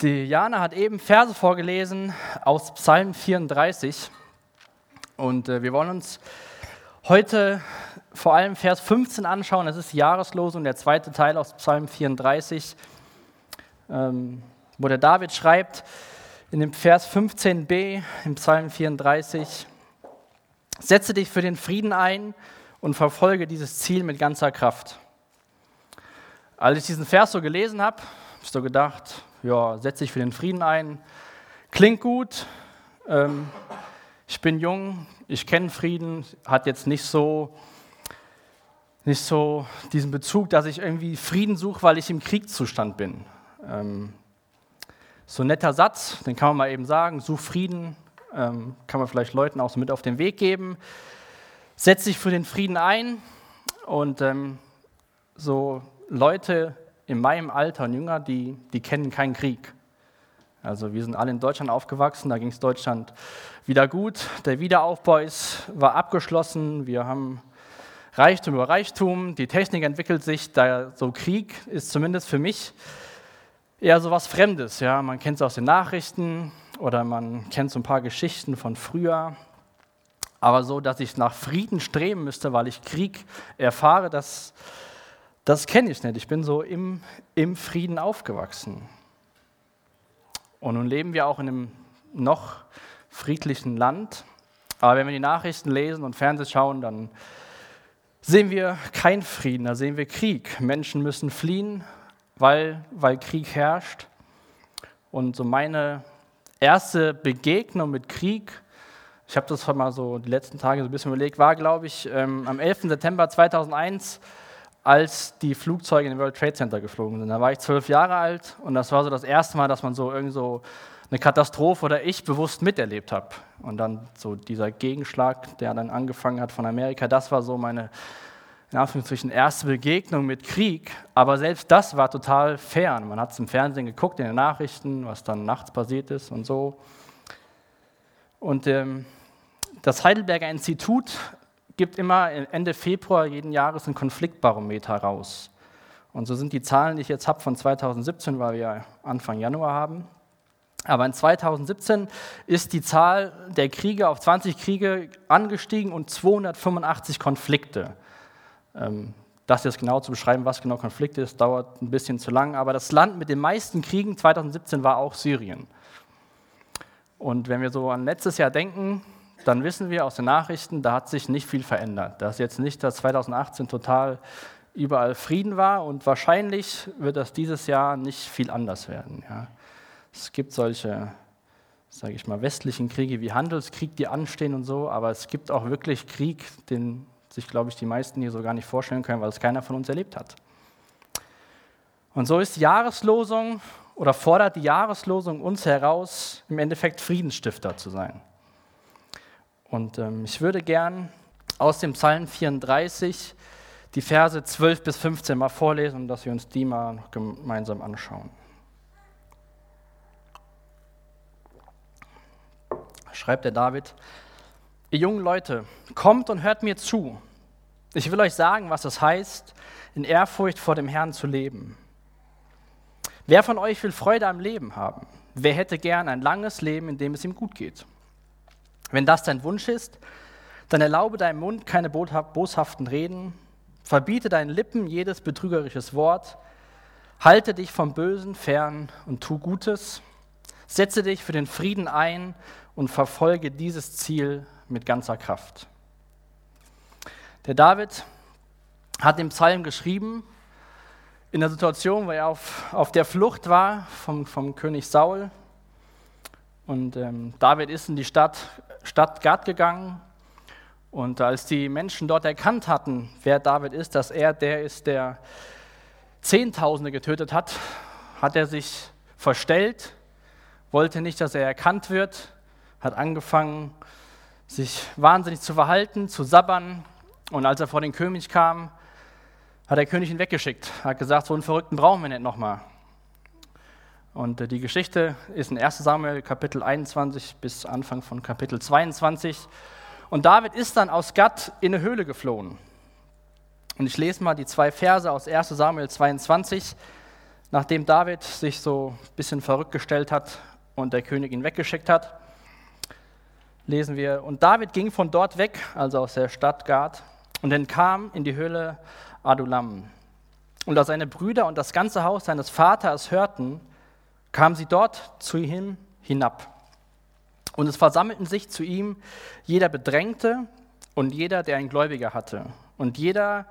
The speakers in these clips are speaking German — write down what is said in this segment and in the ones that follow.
Die Jana hat eben Verse vorgelesen aus Psalm 34 und äh, wir wollen uns heute vor allem Vers 15 anschauen. Das ist die Jahreslosung, der zweite Teil aus Psalm 34, ähm, wo der David schreibt in dem Vers 15b im Psalm 34, setze dich für den Frieden ein und verfolge dieses Ziel mit ganzer Kraft. Als ich diesen Vers so gelesen habe, habe ich so gedacht, ja, setze dich für den Frieden ein. Klingt gut. Ähm, ich bin jung, ich kenne Frieden, hat jetzt nicht so, nicht so diesen Bezug, dass ich irgendwie Frieden suche, weil ich im Kriegszustand bin. Ähm, so ein netter Satz, den kann man mal eben sagen, such Frieden, ähm, kann man vielleicht Leuten auch so mit auf den Weg geben. Setz dich für den Frieden ein und ähm, so Leute in meinem Alter und jünger, die, die kennen keinen Krieg. Also wir sind alle in Deutschland aufgewachsen, da ging es Deutschland wieder gut. Der Wiederaufbau ist, war abgeschlossen, wir haben Reichtum über Reichtum, die Technik entwickelt sich, da so Krieg ist zumindest für mich eher so was Fremdes. Ja? Man kennt es aus den Nachrichten oder man kennt so ein paar Geschichten von früher. Aber so, dass ich nach Frieden streben müsste, weil ich Krieg erfahre, das, das kenne ich nicht. Ich bin so im, im Frieden aufgewachsen. Und nun leben wir auch in einem noch friedlichen Land. Aber wenn wir die Nachrichten lesen und Fernsehen schauen, dann sehen wir keinen Frieden, da sehen wir Krieg. Menschen müssen fliehen, weil, weil Krieg herrscht. Und so meine erste Begegnung mit Krieg, ich habe das mal so die letzten Tage so ein bisschen überlegt, war, glaube ich, ähm, am 11. September 2001 als die Flugzeuge in den World Trade Center geflogen sind. Da war ich zwölf Jahre alt und das war so das erste Mal, dass man so irgend so eine Katastrophe oder ich bewusst miterlebt habe. Und dann so dieser Gegenschlag, der dann angefangen hat von Amerika, das war so meine, in Anführungsstrichen, erste Begegnung mit Krieg. Aber selbst das war total fern. Man hat es im Fernsehen geguckt, in den Nachrichten, was dann nachts passiert ist und so. Und ähm, das Heidelberger Institut gibt immer Ende Februar jeden Jahres ein Konfliktbarometer raus. Und so sind die Zahlen, die ich jetzt habe von 2017, weil wir Anfang Januar haben. Aber in 2017 ist die Zahl der Kriege auf 20 Kriege angestiegen und 285 Konflikte. Ähm, das jetzt genau zu beschreiben, was genau Konflikte ist, dauert ein bisschen zu lang. Aber das Land mit den meisten Kriegen 2017 war auch Syrien. Und wenn wir so an letztes Jahr denken, dann wissen wir aus den Nachrichten, da hat sich nicht viel verändert. Das ist jetzt nicht, dass 2018 total überall Frieden war und wahrscheinlich wird das dieses Jahr nicht viel anders werden. Ja. Es gibt solche, sage ich mal, westlichen Kriege wie Handelskrieg, die anstehen und so, aber es gibt auch wirklich Krieg, den sich, glaube ich, die meisten hier so gar nicht vorstellen können, weil es keiner von uns erlebt hat. Und so ist die Jahreslosung oder fordert die Jahreslosung uns heraus, im Endeffekt Friedensstifter zu sein. Und ähm, ich würde gern aus dem Psalm 34 die Verse 12 bis 15 mal vorlesen dass wir uns die mal gemeinsam anschauen. Schreibt der David, ihr jungen Leute, kommt und hört mir zu. Ich will euch sagen, was es heißt, in Ehrfurcht vor dem Herrn zu leben. Wer von euch will Freude am Leben haben? Wer hätte gern ein langes Leben, in dem es ihm gut geht? Wenn das dein Wunsch ist, dann erlaube deinem Mund keine boshaften Reden, verbiete deinen Lippen jedes betrügerisches Wort, halte dich vom Bösen fern und tu Gutes, setze dich für den Frieden ein und verfolge dieses Ziel mit ganzer Kraft. Der David hat den Psalm geschrieben in der Situation, wo er auf, auf der Flucht war vom, vom König Saul. Und ähm, David ist in die Stadt Stadt Gad gegangen. Und als die Menschen dort erkannt hatten, wer David ist, dass er der ist, der Zehntausende getötet hat, hat er sich verstellt, wollte nicht, dass er erkannt wird, hat angefangen, sich wahnsinnig zu verhalten, zu sabbern. Und als er vor den König kam, hat der König ihn weggeschickt, hat gesagt, so einen Verrückten brauchen wir nicht nochmal. Und äh, die Geschichte ist in 1 Samuel Kapitel 21 bis Anfang von Kapitel 22. Und David ist dann aus Gad in eine Höhle geflohen. Und ich lese mal die zwei Verse aus 1 Samuel 22. nachdem David sich so ein bisschen verrückt gestellt hat und der König ihn weggeschickt hat, lesen wir, und David ging von dort weg, also aus der Stadt Gad, und entkam in die Höhle Adulam. Und als seine Brüder und das ganze Haus seines Vaters hörten, kamen sie dort zu ihm hinab. Und es versammelten sich zu ihm jeder Bedrängte und jeder, der ein Gläubiger hatte, und jeder,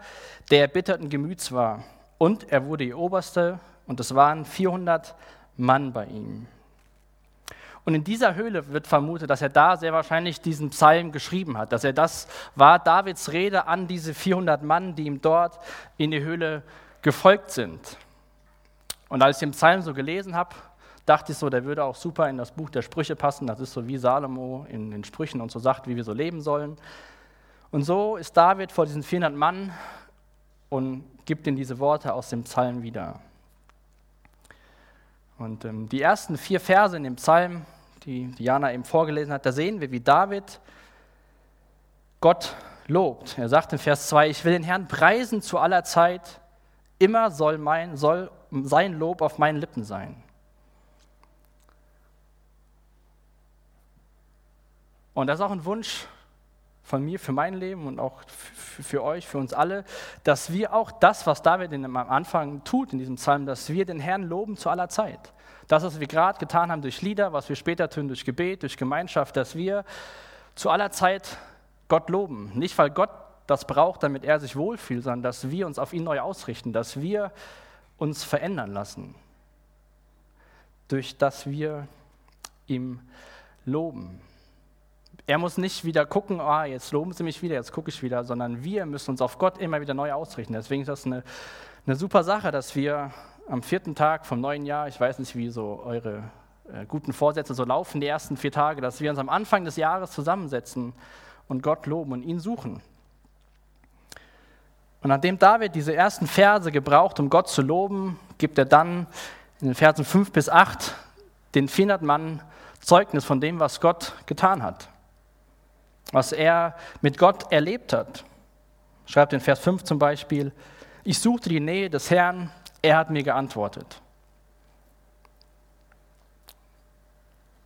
der erbitterten Gemüts war. Und er wurde ihr Oberste, und es waren 400 Mann bei ihm. Und in dieser Höhle wird vermutet, dass er da sehr wahrscheinlich diesen Psalm geschrieben hat, dass er das war Davids Rede an diese 400 Mann, die ihm dort in die Höhle gefolgt sind. Und als ich den Psalm so gelesen habe, dachte ich so, der würde auch super in das Buch der Sprüche passen. Das ist so wie Salomo in den Sprüchen und so sagt, wie wir so leben sollen. Und so ist David vor diesen 400 Mann und gibt ihnen diese Worte aus dem Psalm wieder. Und ähm, die ersten vier Verse in dem Psalm die Diana eben vorgelesen hat, da sehen wir, wie David Gott lobt. Er sagt in Vers 2, ich will den Herrn preisen zu aller Zeit, immer soll, mein, soll sein Lob auf meinen Lippen sein. Und das ist auch ein Wunsch von mir für mein Leben und auch für euch, für uns alle, dass wir auch das, was David am Anfang tut in diesem Psalm, dass wir den Herrn loben zu aller Zeit. Das, was wir gerade getan haben durch Lieder, was wir später tun durch Gebet, durch Gemeinschaft, dass wir zu aller Zeit Gott loben. Nicht, weil Gott das braucht, damit er sich wohlfühlt, sondern dass wir uns auf ihn neu ausrichten, dass wir uns verändern lassen, durch das wir ihm loben. Er muss nicht wieder gucken, ah, jetzt loben sie mich wieder, jetzt gucke ich wieder, sondern wir müssen uns auf Gott immer wieder neu ausrichten. Deswegen ist das eine, eine super Sache, dass wir am vierten Tag vom neuen Jahr, ich weiß nicht, wie so eure äh, guten Vorsätze so laufen, die ersten vier Tage, dass wir uns am Anfang des Jahres zusammensetzen und Gott loben und ihn suchen. Und nachdem David diese ersten Verse gebraucht, um Gott zu loben, gibt er dann in den Versen 5 bis 8 den 400 Mann Zeugnis von dem, was Gott getan hat, was er mit Gott erlebt hat. Schreibt in Vers 5 zum Beispiel, ich suchte die Nähe des Herrn, er hat mir geantwortet.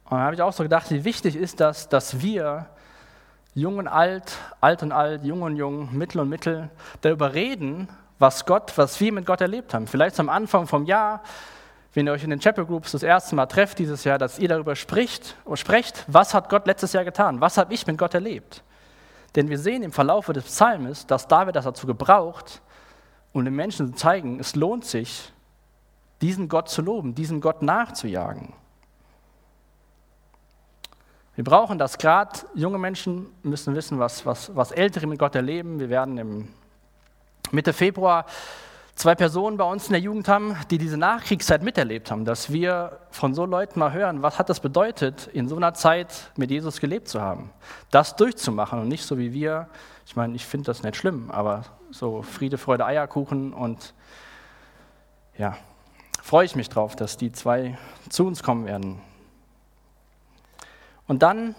Und da habe ich auch so gedacht, wie wichtig ist das, dass wir, jung und alt, alt und alt, jung und jung, mittel und mittel, darüber reden, was Gott, was wir mit Gott erlebt haben. Vielleicht am Anfang vom Jahr, wenn ihr euch in den Chapel Groups das erste Mal trefft dieses Jahr, dass ihr darüber spricht sprecht, was hat Gott letztes Jahr getan? Was habe ich mit Gott erlebt? Denn wir sehen im Verlauf des Psalmes, dass David das dazu gebraucht, um den Menschen zu zeigen, es lohnt sich, diesen Gott zu loben, diesem Gott nachzujagen. Wir brauchen das gerade. Junge Menschen müssen wissen, was, was, was Ältere mit Gott erleben. Wir werden im Mitte Februar zwei Personen bei uns in der Jugend haben, die diese Nachkriegszeit miterlebt haben, dass wir von so Leuten mal hören, was hat das bedeutet, in so einer Zeit mit Jesus gelebt zu haben. Das durchzumachen und nicht so wie wir. Ich meine, ich finde das nicht schlimm, aber so Friede, Freude, Eierkuchen und ja, freue ich mich drauf, dass die zwei zu uns kommen werden. Und dann,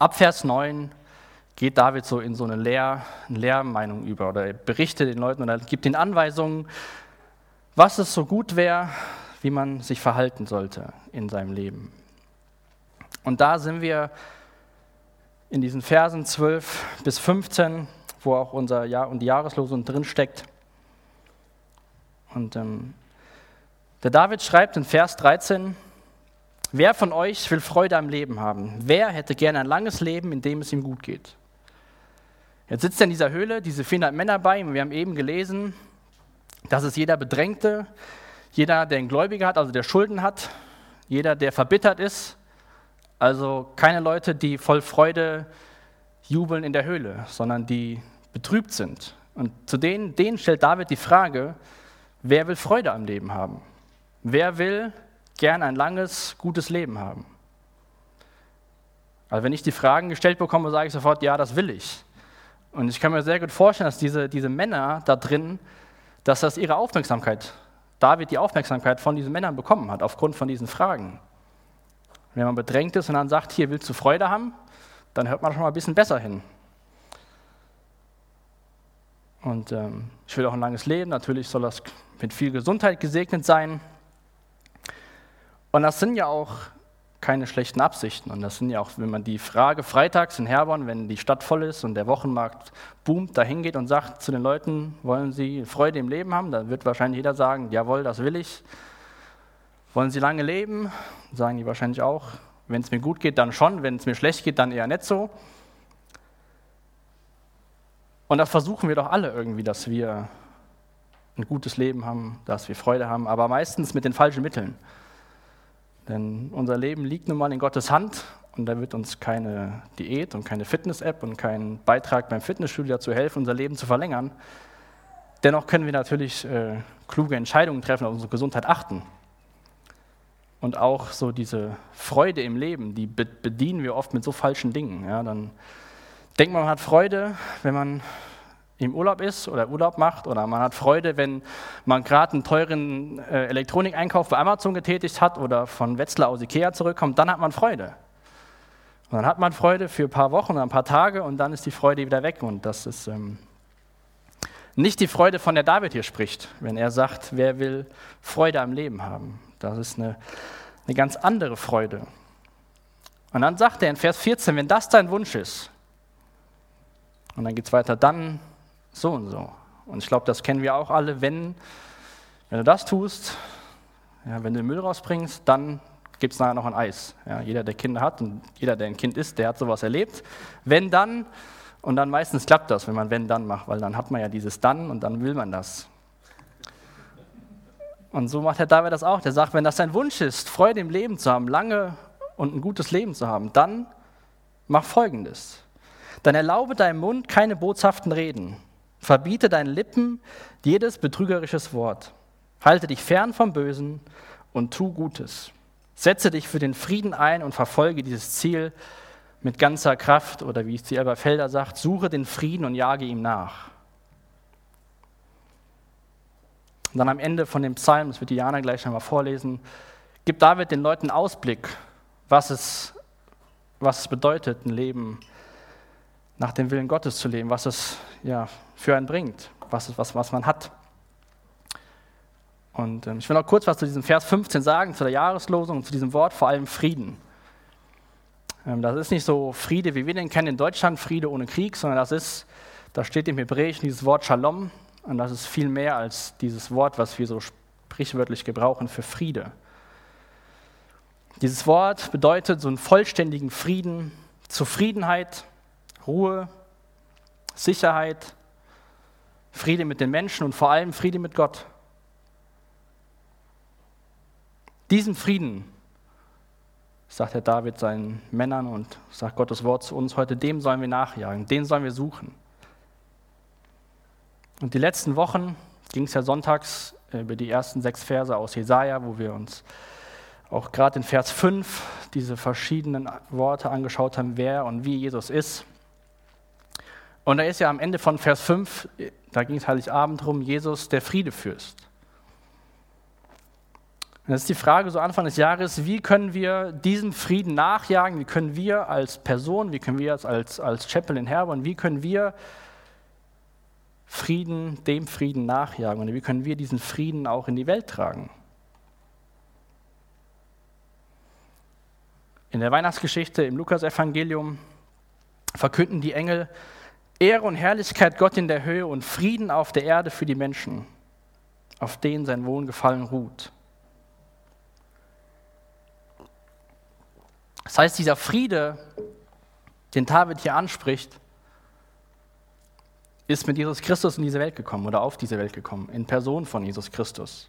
ab Vers 9, geht David so in so eine, Lehr, Lehrmeinung über oder er berichtet den Leuten oder gibt ihnen Anweisungen, was es so gut wäre, wie man sich verhalten sollte in seinem Leben. Und da sind wir in diesen Versen 12 bis 15 wo auch unser Jahr und die Jahreslosung drin steckt. Und ähm, der David schreibt in Vers 13, wer von euch will Freude am Leben haben? Wer hätte gerne ein langes Leben, in dem es ihm gut geht? Jetzt sitzt er in dieser Höhle, diese 400 Männer bei ihm. Wir haben eben gelesen, dass es jeder Bedrängte, jeder, der einen Gläubiger hat, also der Schulden hat, jeder, der verbittert ist, also keine Leute, die voll Freude jubeln in der Höhle, sondern die betrübt sind. Und zu denen, denen stellt David die Frage, wer will Freude am Leben haben? Wer will gern ein langes, gutes Leben haben? Also wenn ich die Fragen gestellt bekomme, sage ich sofort, ja, das will ich. Und ich kann mir sehr gut vorstellen, dass diese, diese Männer da drin, dass das ihre Aufmerksamkeit, David die Aufmerksamkeit von diesen Männern bekommen hat, aufgrund von diesen Fragen. Wenn man bedrängt ist und dann sagt, hier willst du Freude haben, dann hört man schon mal ein bisschen besser hin. Und ähm, ich will auch ein langes Leben. Natürlich soll das mit viel Gesundheit gesegnet sein. Und das sind ja auch keine schlechten Absichten. Und das sind ja auch, wenn man die Frage freitags in Herborn, wenn die Stadt voll ist und der Wochenmarkt boomt, da hingeht und sagt zu den Leuten, wollen sie Freude im Leben haben? Da wird wahrscheinlich jeder sagen, jawohl, das will ich. Wollen sie lange leben? Sagen die wahrscheinlich auch. Wenn es mir gut geht, dann schon. Wenn es mir schlecht geht, dann eher nicht so. Und das versuchen wir doch alle irgendwie, dass wir ein gutes Leben haben, dass wir Freude haben, aber meistens mit den falschen Mitteln. Denn unser Leben liegt nun mal in Gottes Hand und da wird uns keine Diät und keine Fitness-App und kein Beitrag beim Fitnessstudio dazu helfen, unser Leben zu verlängern. Dennoch können wir natürlich äh, kluge Entscheidungen treffen, auf unsere Gesundheit achten. Und auch so diese Freude im Leben, die bedienen wir oft mit so falschen Dingen. Ja, dann denkt man, man hat Freude, wenn man im Urlaub ist oder Urlaub macht oder man hat Freude, wenn man gerade einen teuren äh, Elektronikeinkauf bei Amazon getätigt hat oder von Wetzlar aus Ikea zurückkommt, dann hat man Freude. Und dann hat man Freude für ein paar Wochen oder ein paar Tage und dann ist die Freude wieder weg. Und das ist ähm, nicht die Freude, von der David hier spricht, wenn er sagt, wer will Freude am Leben haben. Das ist eine, eine ganz andere Freude. Und dann sagt er in Vers 14, wenn das dein Wunsch ist, und dann geht es weiter, dann so und so. Und ich glaube, das kennen wir auch alle, wenn, wenn du das tust, ja, wenn du den Müll rausbringst, dann gibt es nachher noch ein Eis. Ja, jeder, der Kinder hat und jeder, der ein Kind ist, der hat sowas erlebt. Wenn dann, und dann meistens klappt das, wenn man wenn dann macht, weil dann hat man ja dieses dann und dann will man das. Und so macht Herr David das auch. Der sagt, wenn das dein Wunsch ist, Freude im Leben zu haben, lange und ein gutes Leben zu haben, dann mach Folgendes. Dann erlaube deinem Mund keine bozhaften Reden Verbiete deinen Lippen jedes betrügerisches Wort. Halte dich fern vom Bösen und tu Gutes. Setze dich für den Frieden ein und verfolge dieses Ziel mit ganzer Kraft oder wie es die Elberfelder sagt, suche den Frieden und jage ihm nach. Und dann am Ende von dem Psalm, das wird Diana gleich nochmal vorlesen, gibt David den Leuten Ausblick, was es, was es bedeutet, ein Leben nach dem Willen Gottes zu leben, was es ja, für einen bringt, was, was, was man hat. Und ähm, ich will noch kurz was zu diesem Vers 15 sagen, zu der Jahreslosung und zu diesem Wort, vor allem Frieden. Ähm, das ist nicht so Friede, wie wir den kennen in Deutschland, Friede ohne Krieg, sondern das ist, da steht im Hebräischen dieses Wort Shalom und das ist viel mehr als dieses Wort, was wir so sprichwörtlich gebrauchen für Friede. Dieses Wort bedeutet so einen vollständigen Frieden, Zufriedenheit, Ruhe, Sicherheit, Friede mit den Menschen und vor allem Friede mit Gott. Diesen Frieden, sagt Herr David seinen Männern und sagt Gottes Wort zu uns heute, dem sollen wir nachjagen, den sollen wir suchen. Und die letzten Wochen ging es ja sonntags über die ersten sechs Verse aus Jesaja, wo wir uns auch gerade in Vers 5 diese verschiedenen Worte angeschaut haben, wer und wie Jesus ist. Und da ist ja am Ende von Vers 5, da ging es Heiligabend drum, Jesus, der Friedefürst. Und das ist die Frage so Anfang des Jahres, wie können wir diesem Frieden nachjagen? Wie können wir als Person, wie können wir als, als Chapel in Herborn, wie können wir Frieden, dem Frieden nachjagen? Und wie können wir diesen Frieden auch in die Welt tragen? In der Weihnachtsgeschichte im Lukasevangelium verkünden die Engel, Ehre und Herrlichkeit Gott in der Höhe und Frieden auf der Erde für die Menschen, auf denen sein Wohlgefallen ruht. Das heißt, dieser Friede, den David hier anspricht, ist mit Jesus Christus in diese Welt gekommen oder auf diese Welt gekommen, in Person von Jesus Christus.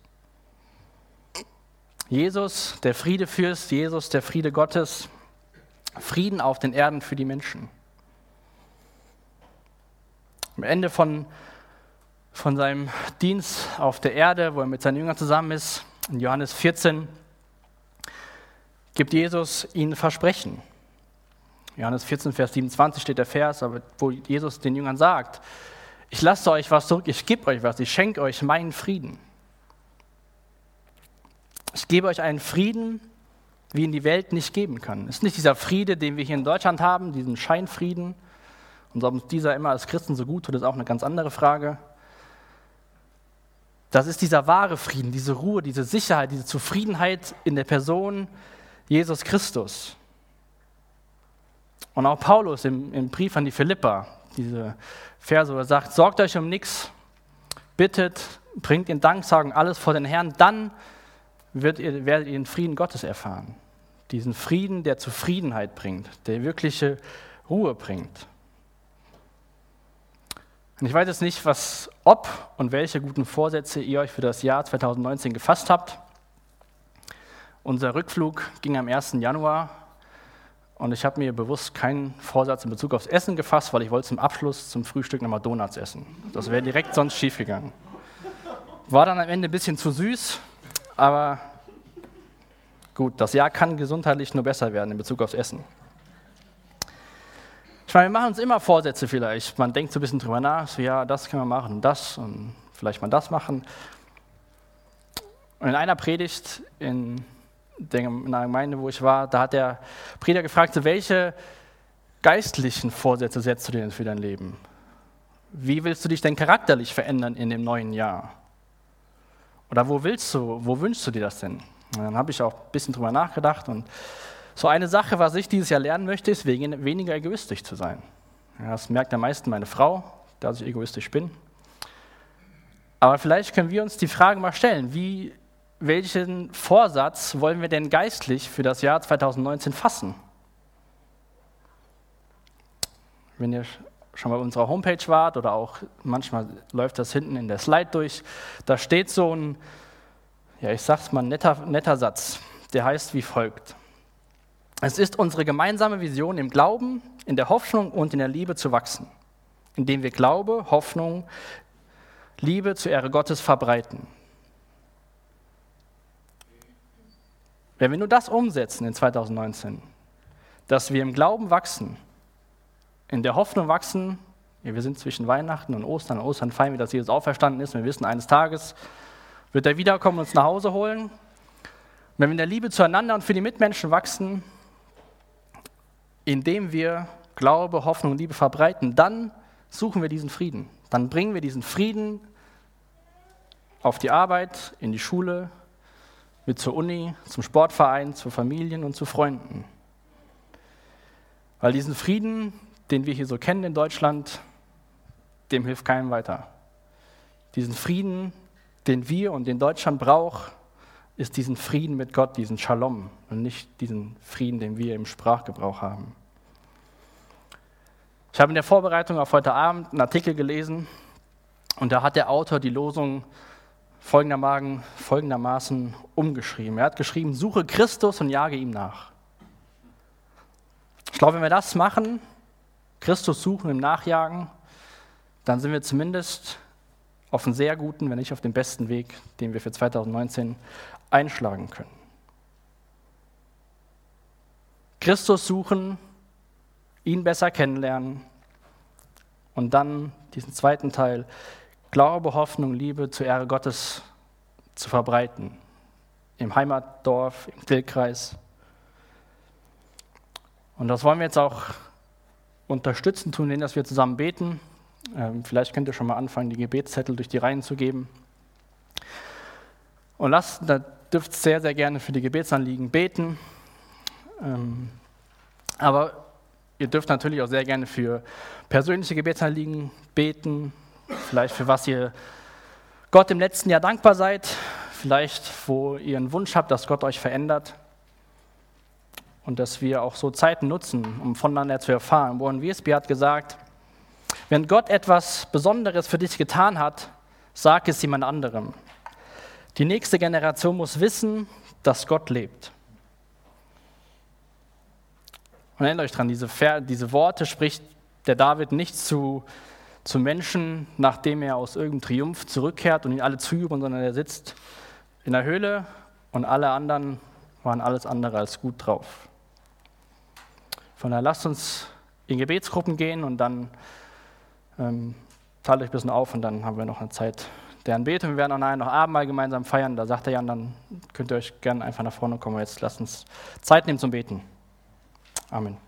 Jesus, der Friedefürst, Jesus, der Friede Gottes, Frieden auf den Erden für die Menschen. Am Ende von, von seinem Dienst auf der Erde, wo er mit seinen Jüngern zusammen ist, in Johannes 14, gibt Jesus ihnen Versprechen. Johannes 14, Vers 27 steht der Vers, wo Jesus den Jüngern sagt, ich lasse euch was zurück, ich gebe euch was, ich schenke euch meinen Frieden. Ich gebe euch einen Frieden, wie ihn die Welt nicht geben kann. Es ist nicht dieser Friede, den wir hier in Deutschland haben, diesen Scheinfrieden, Und ob uns dieser immer als Christen so gut tut, ist auch eine ganz andere Frage. Das ist dieser wahre Frieden, diese Ruhe, diese Sicherheit, diese Zufriedenheit in der Person Jesus Christus. Und auch Paulus im, im Brief an die Philippa, diese Verse, wo er sagt, sorgt euch um nichts, bittet, bringt in Danksagen alles vor den Herrn, dann wird ihr, werdet ihr den Frieden Gottes erfahren. Diesen Frieden, der Zufriedenheit bringt, der wirkliche Ruhe bringt. Und ich weiß jetzt nicht, was, ob und welche guten Vorsätze ihr euch für das Jahr 2019 gefasst habt. Unser Rückflug ging am 1. Januar und ich habe mir bewusst keinen Vorsatz in Bezug aufs Essen gefasst, weil ich wollte zum Abschluss zum Frühstück nochmal Donuts essen. Das wäre direkt sonst schiefgegangen. War dann am Ende ein bisschen zu süß, aber gut, das Jahr kann gesundheitlich nur besser werden in Bezug aufs Essen. Ich meine, wir machen uns immer Vorsätze vielleicht. Man denkt so ein bisschen drüber nach, so ja, das können wir machen, das und vielleicht mal das machen. Und in einer Predigt in einer Gemeinde, wo ich war, da hat der Prediger gefragt, welche geistlichen Vorsätze setzt du dir denn für dein Leben? Wie willst du dich denn charakterlich verändern in dem neuen Jahr? Oder wo willst du, wo wünschst du dir das denn? Und dann habe ich auch ein bisschen drüber nachgedacht und so eine Sache, was ich dieses Jahr lernen möchte, ist weniger egoistisch zu sein. Das merkt am meisten meine Frau, dass ich egoistisch bin. Aber vielleicht können wir uns die Frage mal stellen, wie welchen Vorsatz wollen wir denn geistlich für das Jahr 2019 fassen? Wenn ihr schon mal auf unserer Homepage wart oder auch manchmal läuft das hinten in der Slide durch, da steht so ein, ja, ich sag's mal, netter, netter Satz, der heißt wie folgt. Es ist unsere gemeinsame Vision im Glauben, in der Hoffnung und in der Liebe zu wachsen, indem wir Glaube, Hoffnung, Liebe zur Ehre Gottes verbreiten. Wenn wir nur das umsetzen in 2019, dass wir im Glauben wachsen, in der Hoffnung wachsen, wir sind zwischen Weihnachten und Ostern, und Ostern feiern wir, dass Jesus auferstanden ist, wir wissen, eines Tages wird er wiederkommen und uns nach Hause holen. wenn wir in der Liebe zueinander und für die Mitmenschen wachsen, indem wir Glaube, Hoffnung und Liebe verbreiten, dann suchen wir diesen Frieden. Dann bringen wir diesen Frieden auf die Arbeit, in die Schule, mit zur Uni, zum Sportverein, zu Familien und zu Freunden. Weil diesen Frieden, den wir hier so kennen in Deutschland, dem hilft keinem weiter. Diesen Frieden, den wir und den Deutschland braucht, ist diesen Frieden mit Gott, diesen Shalom und nicht diesen Frieden, den wir im Sprachgebrauch haben. Ich habe in der Vorbereitung auf heute Abend einen Artikel gelesen und da hat der Autor die Losung folgendermaßen, folgendermaßen umgeschrieben. Er hat geschrieben, suche Christus und jage ihm nach. Ich glaube, wenn wir das machen, Christus suchen im Nachjagen, dann sind wir zumindest auf einem sehr guten, wenn nicht auf dem besten Weg, den wir für 2019 einschlagen können. Christus suchen, ihn besser kennenlernen und dann diesen zweiten Teil, Glaube, Hoffnung, Liebe zur Ehre Gottes zu verbreiten. Im Heimatdorf, im Tillkreis. Und das wollen wir jetzt auch unterstützen tun, indem wir zusammen beten. Ähm, vielleicht könnt ihr schon mal anfangen, die Gebetszettel durch die Reihen zu geben. Und lasst, da dürft ihr sehr, sehr gerne für die Gebetsanliegen beten. Ähm, aber ihr dürft natürlich auch sehr gerne für persönliche Gebetsanliegen beten, vielleicht für was ihr Gott im letzten Jahr dankbar seid, vielleicht wo ihr einen Wunsch habt, dass Gott euch verändert und dass wir auch so Zeiten nutzen, um voneinander zu erfahren. Warren Wiersbe hat gesagt, wenn Gott etwas Besonderes für dich getan hat, sag es jemand anderem. Die nächste Generation muss wissen, dass Gott lebt. Und erinnert euch dran, diese, diese Worte spricht der David nicht zu zum Menschen, nachdem er aus irgendeinem Triumph zurückkehrt und ihn alle zujubeln, sondern er sitzt in der Höhle und alle anderen waren alles andere als gut drauf. Von daher lasst uns in Gebetsgruppen gehen und dann ähm, teilt euch ein bisschen auf und dann haben wir noch eine Zeit der Anbetung. Wir werden auch nachher noch Abendmahl gemeinsam feiern. Da sagt der Jan, dann könnt ihr euch gerne einfach nach vorne kommen. Jetzt lasst uns Zeit nehmen zum Beten. Amen.